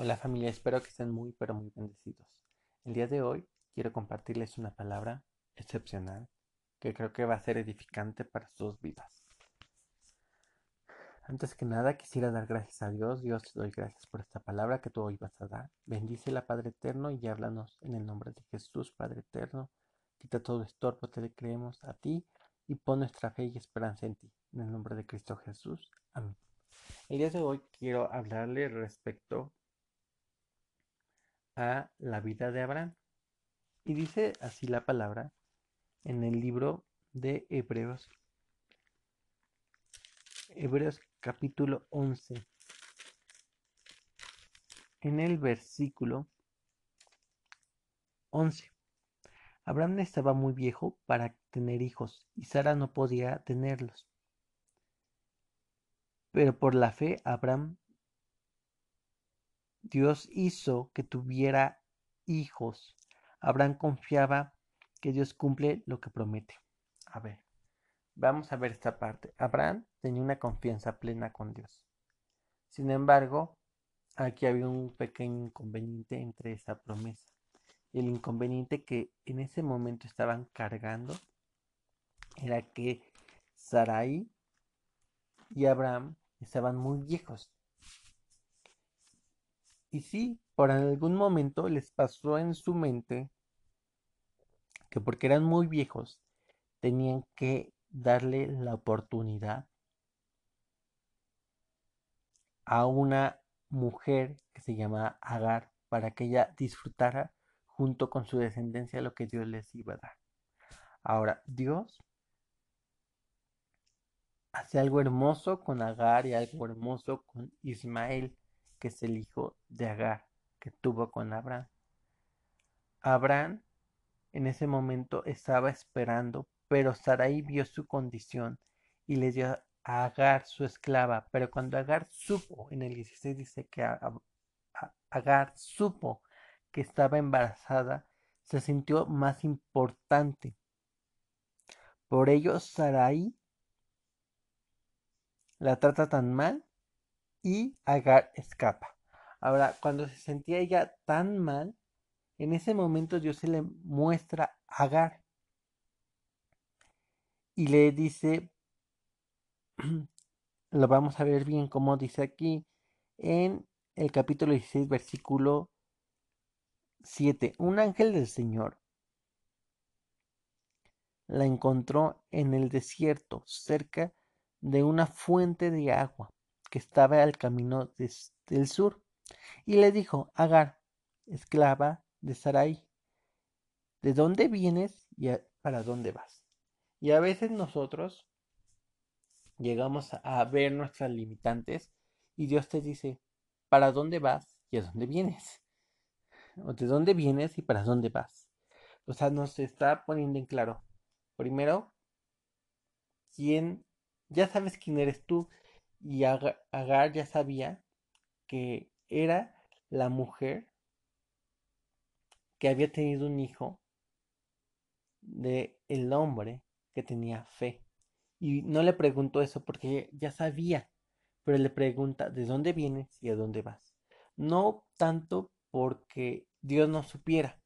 Hola familia, espero que estén muy pero muy bendecidos. El día de hoy quiero compartirles una palabra excepcional que creo que va a ser edificante para sus vidas. Antes que nada quisiera dar gracias a Dios. Dios te doy gracias por esta palabra que tú hoy vas a dar. Bendícela Padre Eterno y háblanos en el nombre de Jesús Padre Eterno. Quita todo estorbo, te le creemos a ti y pon nuestra fe y esperanza en ti. En el nombre de Cristo Jesús. Amén. El día de hoy quiero hablarle respecto a la vida de Abraham. Y dice así la palabra en el libro de Hebreos. Hebreos capítulo 11. En el versículo 11. Abraham estaba muy viejo para tener hijos y Sara no podía tenerlos. Pero por la fe Abraham Dios hizo que tuviera hijos. Abraham confiaba que Dios cumple lo que promete. A ver, vamos a ver esta parte. Abraham tenía una confianza plena con Dios. Sin embargo, aquí había un pequeño inconveniente entre esa promesa. El inconveniente que en ese momento estaban cargando era que Sarai y Abraham estaban muy viejos. Y sí, por algún momento les pasó en su mente que porque eran muy viejos, tenían que darle la oportunidad a una mujer que se llama Agar para que ella disfrutara junto con su descendencia lo que Dios les iba a dar. Ahora, Dios hace algo hermoso con Agar y algo hermoso con Ismael que es el hijo de Agar que tuvo con Abraham. Abraham en ese momento estaba esperando, pero Sarai vio su condición y le dio a Agar su esclava. Pero cuando Agar supo, en el 16 dice que Agar supo que estaba embarazada, se sintió más importante. Por ello Sarai la trata tan mal y Agar escapa. Ahora, cuando se sentía ella tan mal, en ese momento Dios se le muestra a Agar. Y le dice, lo vamos a ver bien como dice aquí en el capítulo 16, versículo 7, un ángel del Señor la encontró en el desierto, cerca de una fuente de agua que estaba al camino del sur, y le dijo, Agar, esclava de Sarai, ¿de dónde vienes y para dónde vas? Y a veces nosotros llegamos a ver nuestras limitantes y Dios te dice, ¿para dónde vas y a dónde vienes? ¿O de dónde vienes y para dónde vas? O sea, nos está poniendo en claro, primero, quién, ya sabes quién eres tú, y Agar ya sabía que era la mujer que había tenido un hijo de el hombre que tenía fe. Y no le preguntó eso porque ya sabía, pero le pregunta de dónde vienes y a dónde vas. No tanto porque Dios no supiera,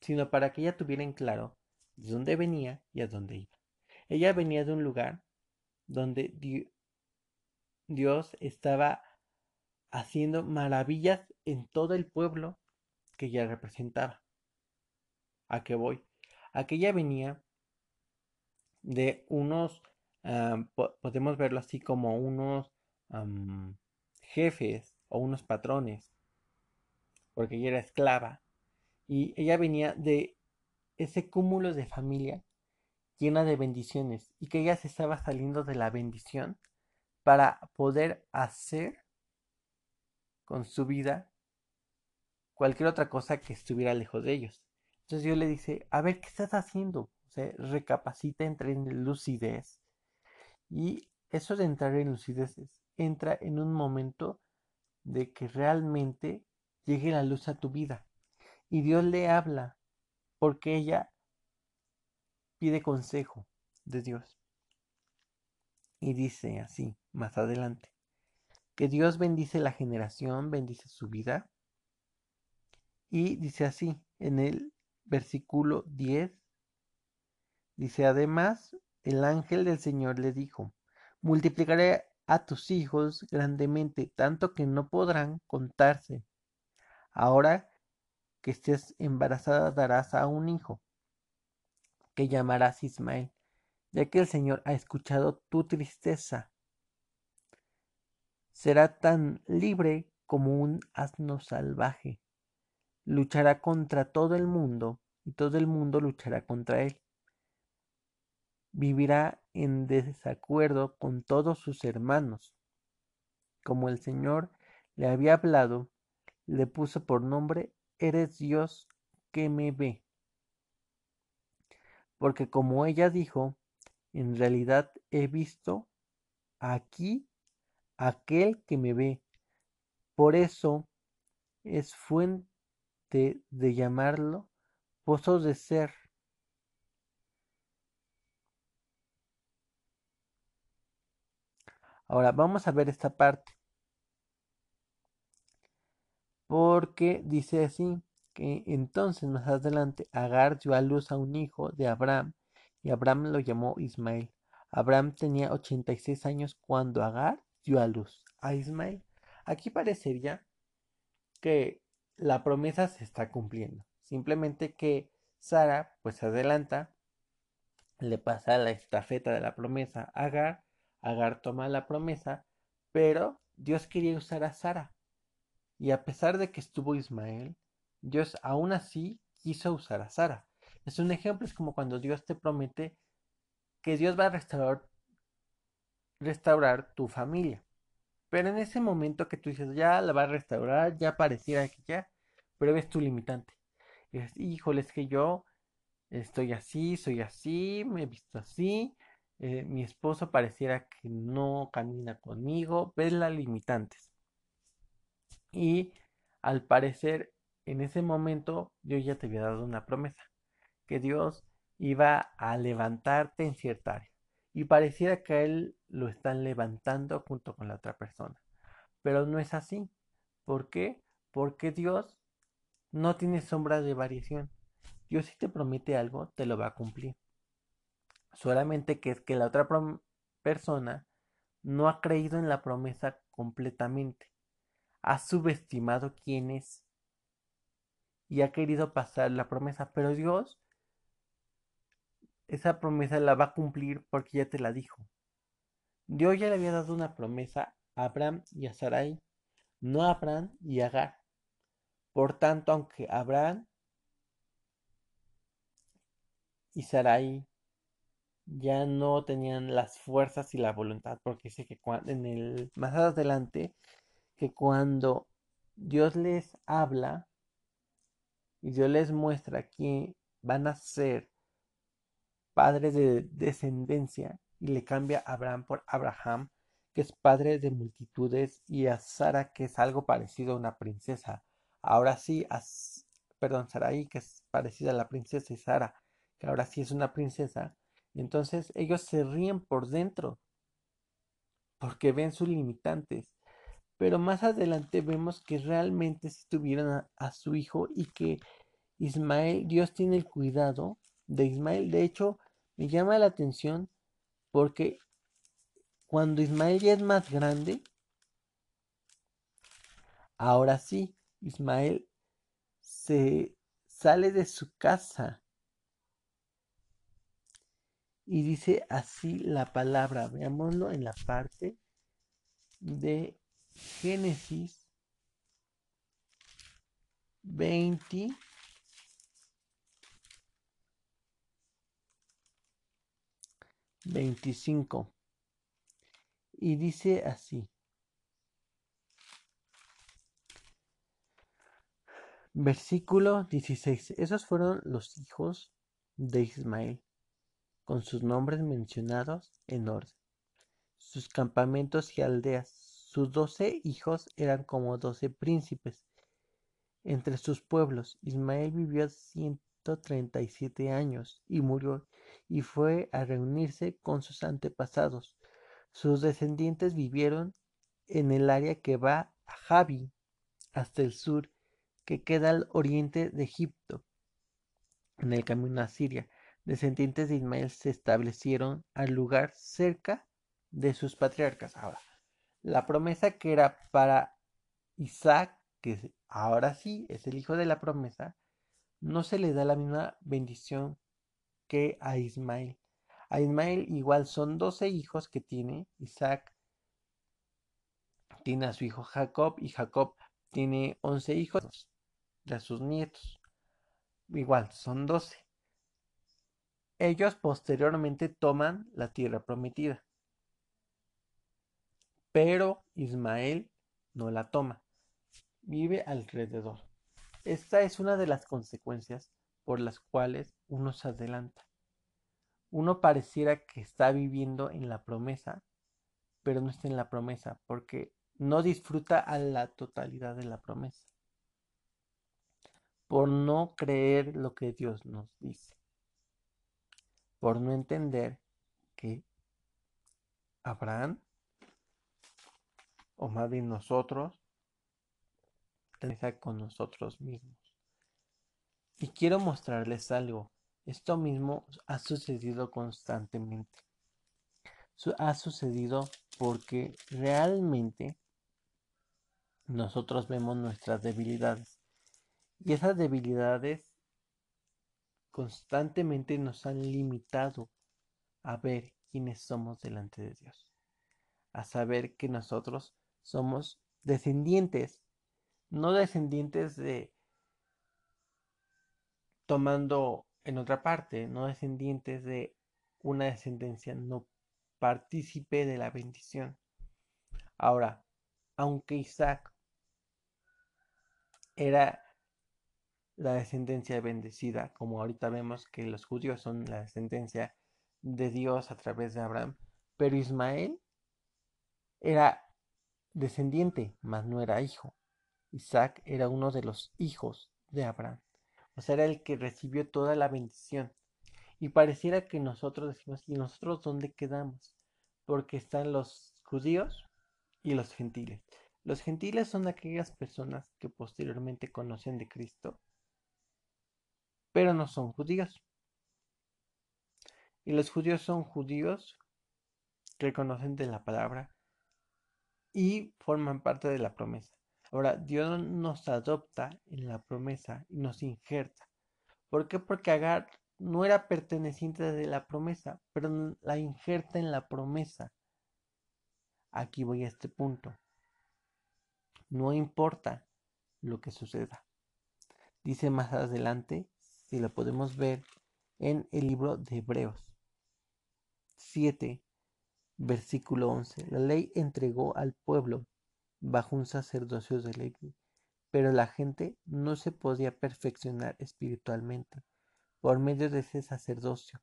sino para que ella tuviera en claro de dónde venía y a dónde iba. Ella venía de un lugar donde Dios estaba haciendo maravillas en todo el pueblo que ella representaba. ¿A qué voy? Aquella venía de unos, podemos verlo así como unos jefes o unos patrones, porque ella era esclava, y ella venía de ese cúmulo de familia llena de bendiciones, y que ella se estaba saliendo de la bendición para poder hacer con su vida cualquier otra cosa que estuviera lejos de ellos. Entonces Dios le dice, a ver, ¿qué estás haciendo? O sea, recapacita, entra en lucidez. Y eso de entrar en lucidez entra en un momento de que realmente llegue la luz a tu vida. Y Dios le habla porque ella pide consejo de Dios. Y dice así, más adelante, que Dios bendice la generación, bendice su vida, Y dice así, en el versículo 10, dice, además, el ángel del Señor le dijo, multiplicaré a tus hijos grandemente, tanto que no podrán contarse. Ahora que estés embarazada darás a un hijo, que llamarás Ismael, ya que el Señor ha escuchado tu tristeza. Será tan libre como un asno salvaje. Luchará contra todo el mundo y todo el mundo luchará contra él. Vivirá en desacuerdo con todos sus hermanos. Como el Señor le había hablado, le puso por nombre, Eres Dios que me ve. Porque como ella dijo, en realidad he visto aquí aquel que me ve. Por eso es fuente de llamarlo pozo de ser. Ahora vamos a ver esta parte. Porque dice así, que entonces más adelante Agar dio a luz a un hijo de Abraham y Abraham lo llamó Ismael. Abraham tenía 86 años cuando Agar dio a luz a Ismael. Aquí parecería que la promesa se está cumpliendo. Simplemente que Sara pues adelanta, le pasa la estafeta de la promesa a Agar Agar toma la promesa, pero Dios quería usar a Sara. Y a pesar de que estuvo Ismael, Dios aún así quiso usar a Sara. Es un ejemplo, es como cuando Dios te promete que Dios va a restaurar, restaurar tu familia. Pero en ese momento que tú dices, ya la va a restaurar, ya pareciera que ya, pero ves tu limitante. Y híjole, es que yo estoy así, soy así, me he visto así, eh, mi esposo pareciera que no camina conmigo, ves las limitantes. Y al parecer, en ese momento, yo ya te había dado una promesa, que Dios iba a levantarte en cierta área. Y pareciera que él lo están levantando junto con la otra persona. Pero no es así. ¿Por qué? Porque Dios no tiene sombra de variación. Dios si te promete algo, te lo va a cumplir. Solamente que es que la otra persona no ha creído en la promesa completamente. Ha subestimado quién es. Y ha querido pasar la promesa. Pero Dios, esa promesa la va a cumplir porque ya te la dijo. Dios ya le había dado una promesa a Abraham y a Sarai, no a Abraham y a Agar. Por tanto, aunque Abraham y Sarai ya no tenían las fuerzas y la voluntad, porque dice que en el más adelante que cuando Dios les habla y Dios les muestra que van a ser padres de descendencia y le cambia a Abraham por Abraham, que es padre de multitudes, y a Sara, que es algo parecido a una princesa. Ahora sí, a, perdón, Sarai, que es parecida a la princesa, y Sara, que ahora sí es una princesa entonces ellos se ríen por dentro porque ven sus limitantes. Pero más adelante vemos que realmente si tuvieron a, su hijo y que Ismael, Dios tiene el cuidado de Ismael. De hecho, me llama la atención porque cuando Ismael ya es más grande, ahora sí, Ismael se sale de su casa y dice así la palabra. Veámoslo en la parte de Génesis 20. Veinticinco. Y dice así. Versículo 16. Esos fueron los hijos de Ismael con sus nombres mencionados en orden, sus campamentos y aldeas. Sus doce hijos eran como doce príncipes. Entre sus pueblos, Ismael vivió ciento treinta y siete años y murió y fue a reunirse con sus antepasados. Sus descendientes vivieron en el área que va a Javi hasta el sur, que queda al oriente de Egipto, en el camino a Siria. Descendientes de Ismael se establecieron al lugar cerca de sus patriarcas. Ahora, la promesa que era para Isaac, que ahora sí es el hijo de la promesa, no se le da la misma bendición que a Ismael. A Ismael igual son doce hijos que tiene Isaac. Tiene a su hijo Jacob y Jacob tiene once hijos de sus nietos. Igual, son doce. Ellos posteriormente toman la tierra prometida. Pero Ismael no la toma. Vive alrededor. Esta es una de las consecuencias por las cuales uno se adelanta. Uno pareciera que está viviendo en la promesa, pero no está en la promesa porque no disfruta a la totalidad de la promesa. Por no creer lo que Dios nos dice. Por no entender que Abraham, o más bien nosotros, con nosotros mismos. Y quiero mostrarles algo. Esto mismo ha sucedido constantemente. Ha sucedido porque realmente nosotros vemos nuestras debilidades. Y esas debilidades constantemente nos han limitado a ver quiénes somos delante de Dios. A saber que nosotros somos descendientes no descendientes de tomando en otra parte, no descendientes de una descendencia no partícipe de la bendición. Ahora, aunque Isaac era la descendencia bendecida, como ahorita vemos que los judíos son la descendencia de Dios a través de Abraham, pero Ismael era descendiente, mas no era hijo. Isaac era uno de los hijos de Abraham, o sea, era el que recibió toda la bendición. Y pareciera que nosotros decimos, ¿y nosotros dónde quedamos? Porque están los judíos y los gentiles. Los gentiles son aquellas personas que posteriormente conocen de Cristo, pero no son judíos. Y los judíos son judíos que conocen de la palabra y forman parte de la promesa. Ahora, Dios nos adopta en la promesa y nos injerta. ¿Por qué? Porque Agar no era perteneciente de la promesa, pero la injerta en la promesa. Aquí voy a este punto. No importa lo que suceda. Dice más adelante, si lo podemos ver en el libro de Hebreos 7, versículo 11. La ley entregó al pueblo bajo un sacerdocio de ley, pero la gente no se podía perfeccionar espiritualmente por medio de ese sacerdocio.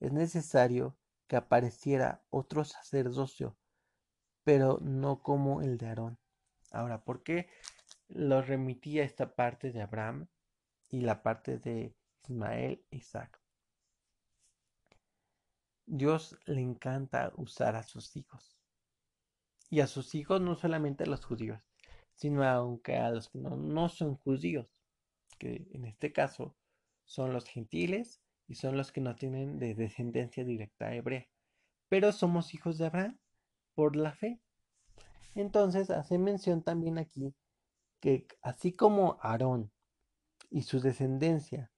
Es necesario que apareciera otro sacerdocio, pero no como el de Aarón. Ahora, ¿por qué lo remitía esta parte de Abraham y la parte de Ismael e Isaac? Dios le encanta usar a sus hijos y a sus hijos, no solamente a los judíos, sino aunque a los que no, son judíos, que en este caso son los gentiles y son los que no tienen de descendencia directa hebrea. Pero somos hijos de Abraham por la fe. Entonces hace mención también aquí que así como Aarón y su descendencia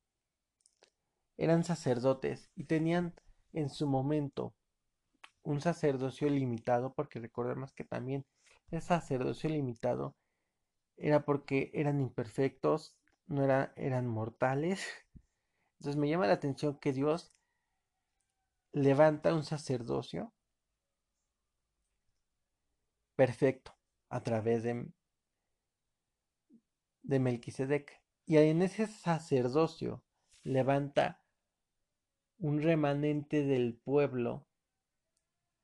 eran sacerdotes y tenían en su momento un sacerdocio limitado, porque recordemos que también el sacerdocio limitado era porque eran imperfectos, no eran mortales. Entonces me llama la atención que Dios levanta un sacerdocio perfecto a través de, de Melquisedec. Y en ese sacerdocio levanta un remanente del pueblo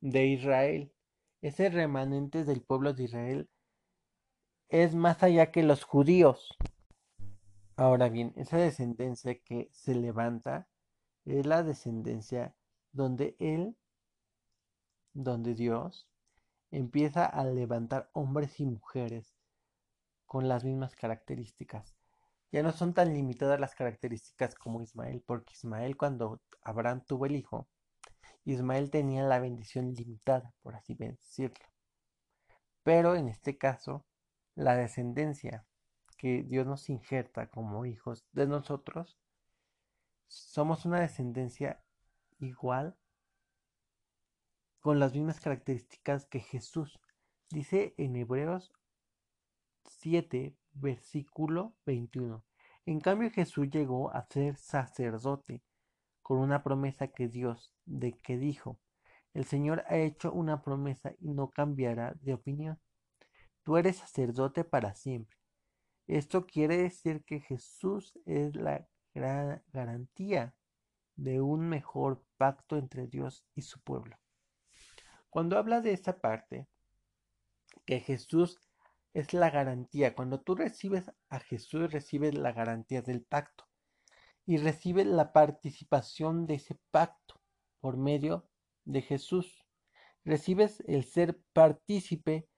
de Israel. Ese remanente del pueblo de Israel es más allá que los judíos. Ahora bien, esa descendencia que se levanta es la descendencia donde Él, donde Dios, empieza a levantar hombres y mujeres con las mismas características. ya no son tan limitadas las características como Ismael, porque Ismael cuando Abraham tuvo el hijo, Ismael tenía la bendición limitada, por así decirlo. Pero en este caso, la descendencia que Dios nos injerta como hijos de nosotros, somos una descendencia igual con las mismas características que Jesús. Dice en Hebreos 7, versículo 21. En cambio Jesús llegó a ser sacerdote con una promesa que Dios, de que dijo, el Señor ha hecho una promesa y no cambiará de opinión. Tú eres sacerdote para siempre. Esto quiere decir que Jesús es la garantía de un mejor pacto entre Dios y su pueblo. Cuando habla de esta parte, que Jesús es la garantía, cuando tú recibes a Jesús, recibes la garantía del pacto y recibes la participación de ese pacto por medio de Jesús. Recibes el ser partícipe.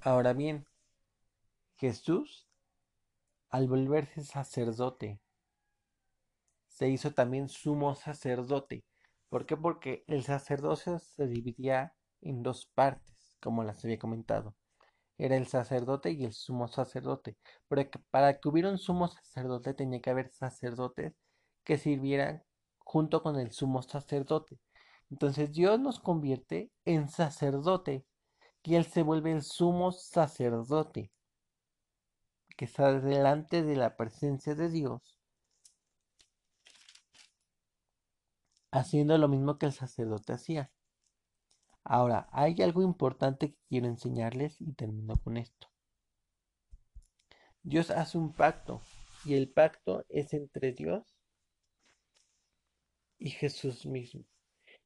Ahora bien, Jesús, al volverse sacerdote, se hizo también sumo sacerdote. ¿Por qué? Porque el sacerdocio se dividía en dos partes, como las había comentado. Era el sacerdote y el sumo sacerdote. Pero para que hubiera un sumo sacerdote tenía que haber sacerdotes que sirvieran junto con el sumo sacerdote. Entonces Dios nos convierte en sacerdote y Él se vuelve el sumo sacerdote que está delante de la presencia de Dios, haciendo lo mismo que el sacerdote hacía. Ahora, hay algo importante que quiero enseñarles y termino con esto. Dios hace un pacto y el pacto es entre Dios y Jesús mismo.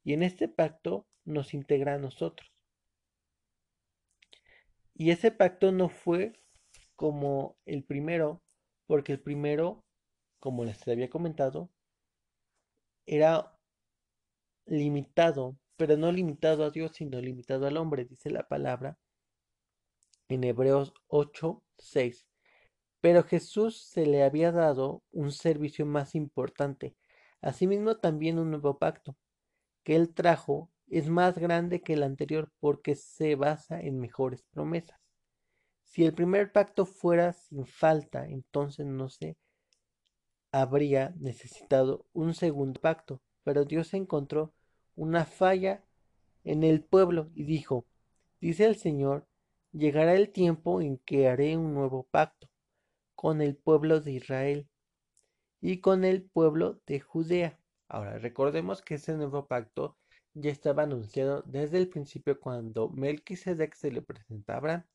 Y en este pacto nos integra a nosotros. Y ese pacto no fue como el primero, porque el primero, como les había comentado, era limitado, pero no limitado a Dios, sino limitado al hombre, dice la palabra en Hebreos 8, 6. Pero Jesús se le había dado un servicio más importante, asimismo también un nuevo pacto, que él trajo es más grande que el anterior porque se basa en mejores promesas. Si el primer pacto fuera sin falta, entonces no se habría necesitado un segundo pacto, pero Dios encontró una falla en el pueblo y dijo, dice el Señor, llegará el tiempo en que haré un nuevo pacto con el pueblo de Israel y con el pueblo de Judea. Ahora, recordemos que ese nuevo pacto ya estaba anunciado desde el principio cuando Melquisedec se le presentaba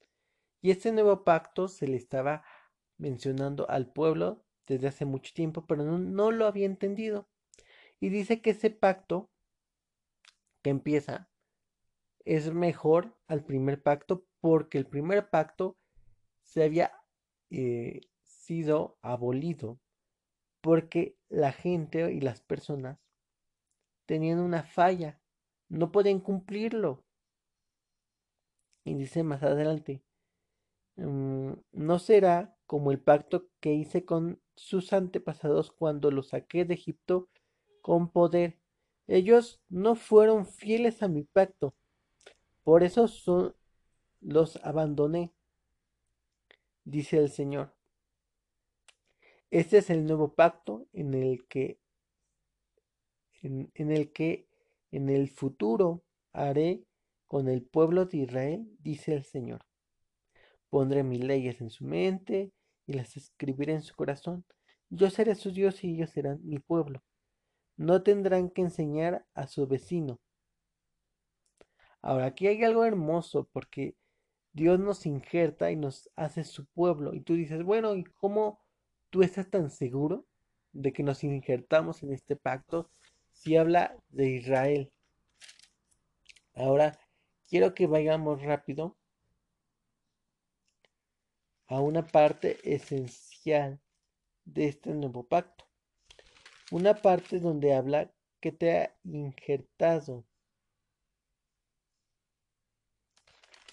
y este nuevo pacto se le estaba mencionando al pueblo desde hace mucho tiempo, pero no, lo había entendido. Y dice que ese pacto que empieza es mejor al primer pacto porque el primer pacto se había eh, sido abolido porque la gente y las personas tenían una falla, no pueden cumplirlo. Y dice más adelante, Mm, no será como el pacto que hice con sus antepasados cuando los saqué de Egipto con poder. Ellos no fueron fieles a mi pacto, por eso los abandoné, dice el Señor. Este es el nuevo pacto en el que en el que en el futuro haré con el pueblo de Israel, dice el Señor. Pondré mis leyes en su mente y las escribiré en su corazón. Yo seré su Dios y ellos serán mi pueblo. No tendrán que enseñar a su vecino. Ahora, aquí hay algo hermoso porque Dios nos injerta y nos hace su pueblo. Y tú dices, bueno, ¿y cómo tú estás tan seguro de que nos injertamos en este pacto si habla de Israel? Ahora, quiero que vayamos rápido a una parte esencial de este nuevo pacto. Una parte donde habla que te ha injertado.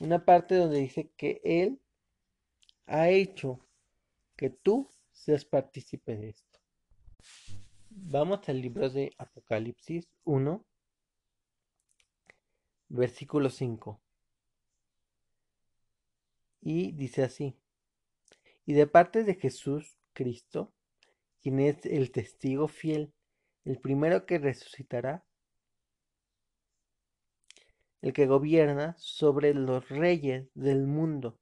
Una parte donde dice que Él ha hecho que tú seas partícipe de esto. Vamos al libro de Apocalipsis 1, versículo 5. Y dice así, y de parte de Jesús Cristo, quien es el testigo fiel, el primero que resucitará, el que gobierna sobre los reyes del mundo.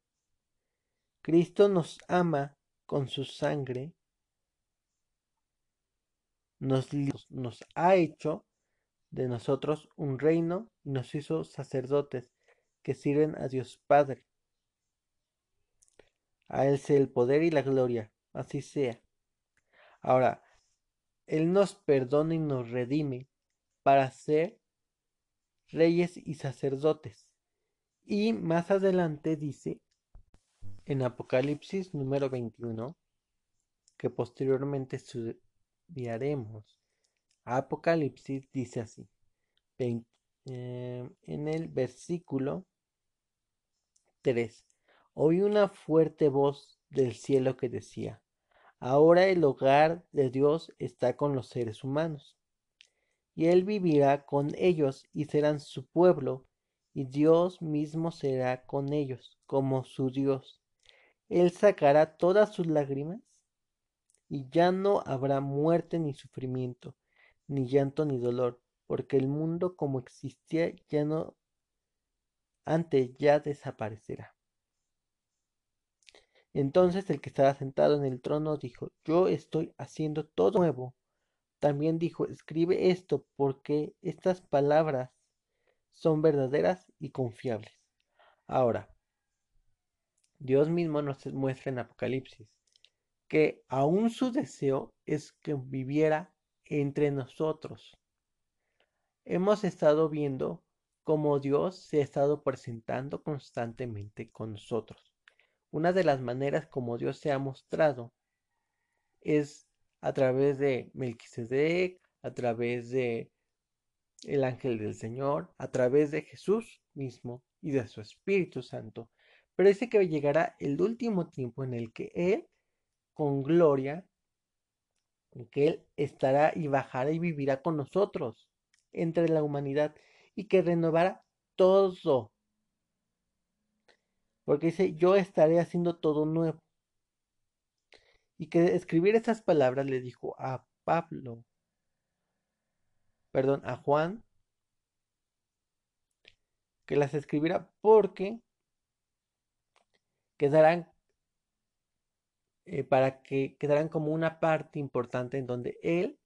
Cristo nos ama con su sangre, nos, nos ha hecho de nosotros un reino y nos hizo sacerdotes que sirven a Dios Padre. A Él sea el poder y la gloria, así sea. Ahora, Él nos perdona y nos redime para ser reyes y sacerdotes. Y más adelante dice en Apocalipsis número 21, que posteriormente estudiaremos. Apocalipsis dice así, eh, en el versículo 3, oí una fuerte voz del cielo que decía, ahora el hogar de Dios está con los seres humanos y él vivirá con ellos y serán su pueblo, y Dios mismo será con ellos como su Dios. Él sacará todas sus lágrimas, y ya no habrá muerte ni sufrimiento, ni llanto ni dolor, porque el mundo como existía ya no antes ya desaparecerá. Entonces el que estaba sentado en el trono dijo, yo estoy haciendo todo nuevo. También dijo, escribe esto porque estas palabras son verdaderas y confiables. Ahora, Dios mismo nos muestra en Apocalipsis que aún su deseo es que viviera entre nosotros. Hemos estado viendo cómo Dios se ha estado presentando constantemente con nosotros. Una de las maneras como Dios se ha mostrado es a través de Melquisedec, a través de el ángel del Señor, a través de Jesús mismo y de su Espíritu Santo. Pero dice que llegará el último tiempo en el que Él, con gloria, que Él estará y bajará y vivirá con nosotros entre la humanidad y que renovará todo. Porque dice, yo estaré haciendo todo nuevo y que escribir esas palabras le dijo a Pablo, perdón, a Juan, que las escribiera porque quedarán eh, para que quedarán como una parte importante en donde él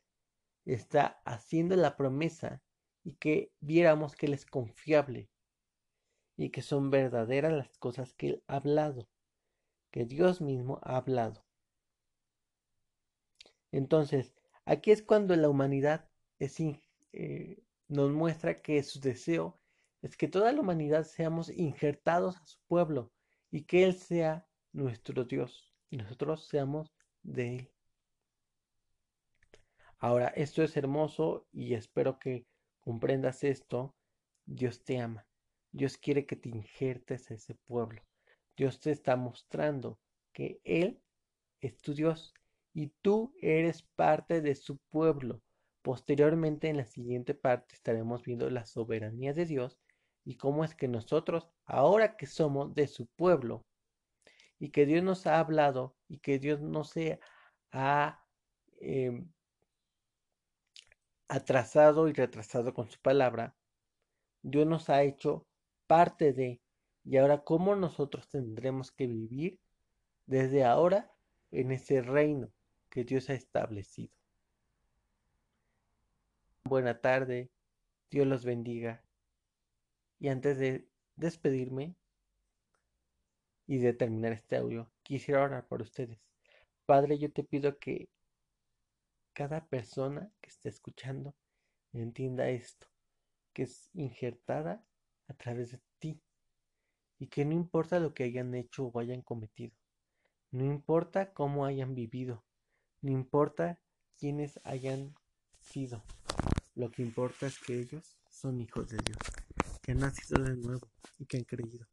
está haciendo la promesa y que viéramos que él es confiable y que son verdaderas las cosas que él ha hablado, que Dios mismo ha hablado. Entonces, aquí es cuando la humanidad eh, nos muestra que su deseo es que toda la humanidad seamos injertados a su pueblo y que Él sea nuestro Dios y nosotros seamos de Él. Ahora, esto es hermoso y espero que comprendas esto. Dios te ama. Dios quiere que te injertes a ese pueblo. Dios te está mostrando que Él es tu Dios y tú eres parte de su pueblo. Posteriormente en la siguiente parte estaremos viendo la soberanía de Dios y cómo es que nosotros, ahora que somos de su pueblo y que Dios nos ha hablado y que Dios nos ha em, atrasado y retrasado con su palabra, Dios nos ha hecho parte de, y ahora cómo nosotros tendremos que vivir desde ahora en ese reino que Dios ha establecido. Buena tarde, Dios los bendiga. Y antes de despedirme y de terminar este audio, quisiera orar por ustedes. Padre, yo te pido que cada persona que esté escuchando entienda esto, que es injertada a través de ti y que no importa lo que hayan hecho o hayan cometido, no importa cómo hayan vivido, no importa quiénes hayan sido. Lo que importa es que ellos son hijos de Dios, que han nacido de nuevo y que han creído,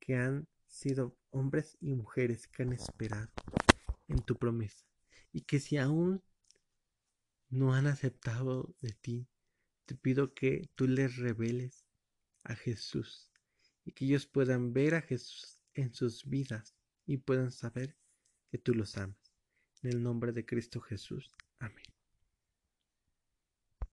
que han sido hombres y mujeres que han esperado en tu promesa y que si aún no han aceptado de ti, te pido que tú les reveles a Jesús y que ellos puedan ver a Jesús en sus vidas y puedan saber que tú los amas. En el nombre de Cristo Jesús. Amén.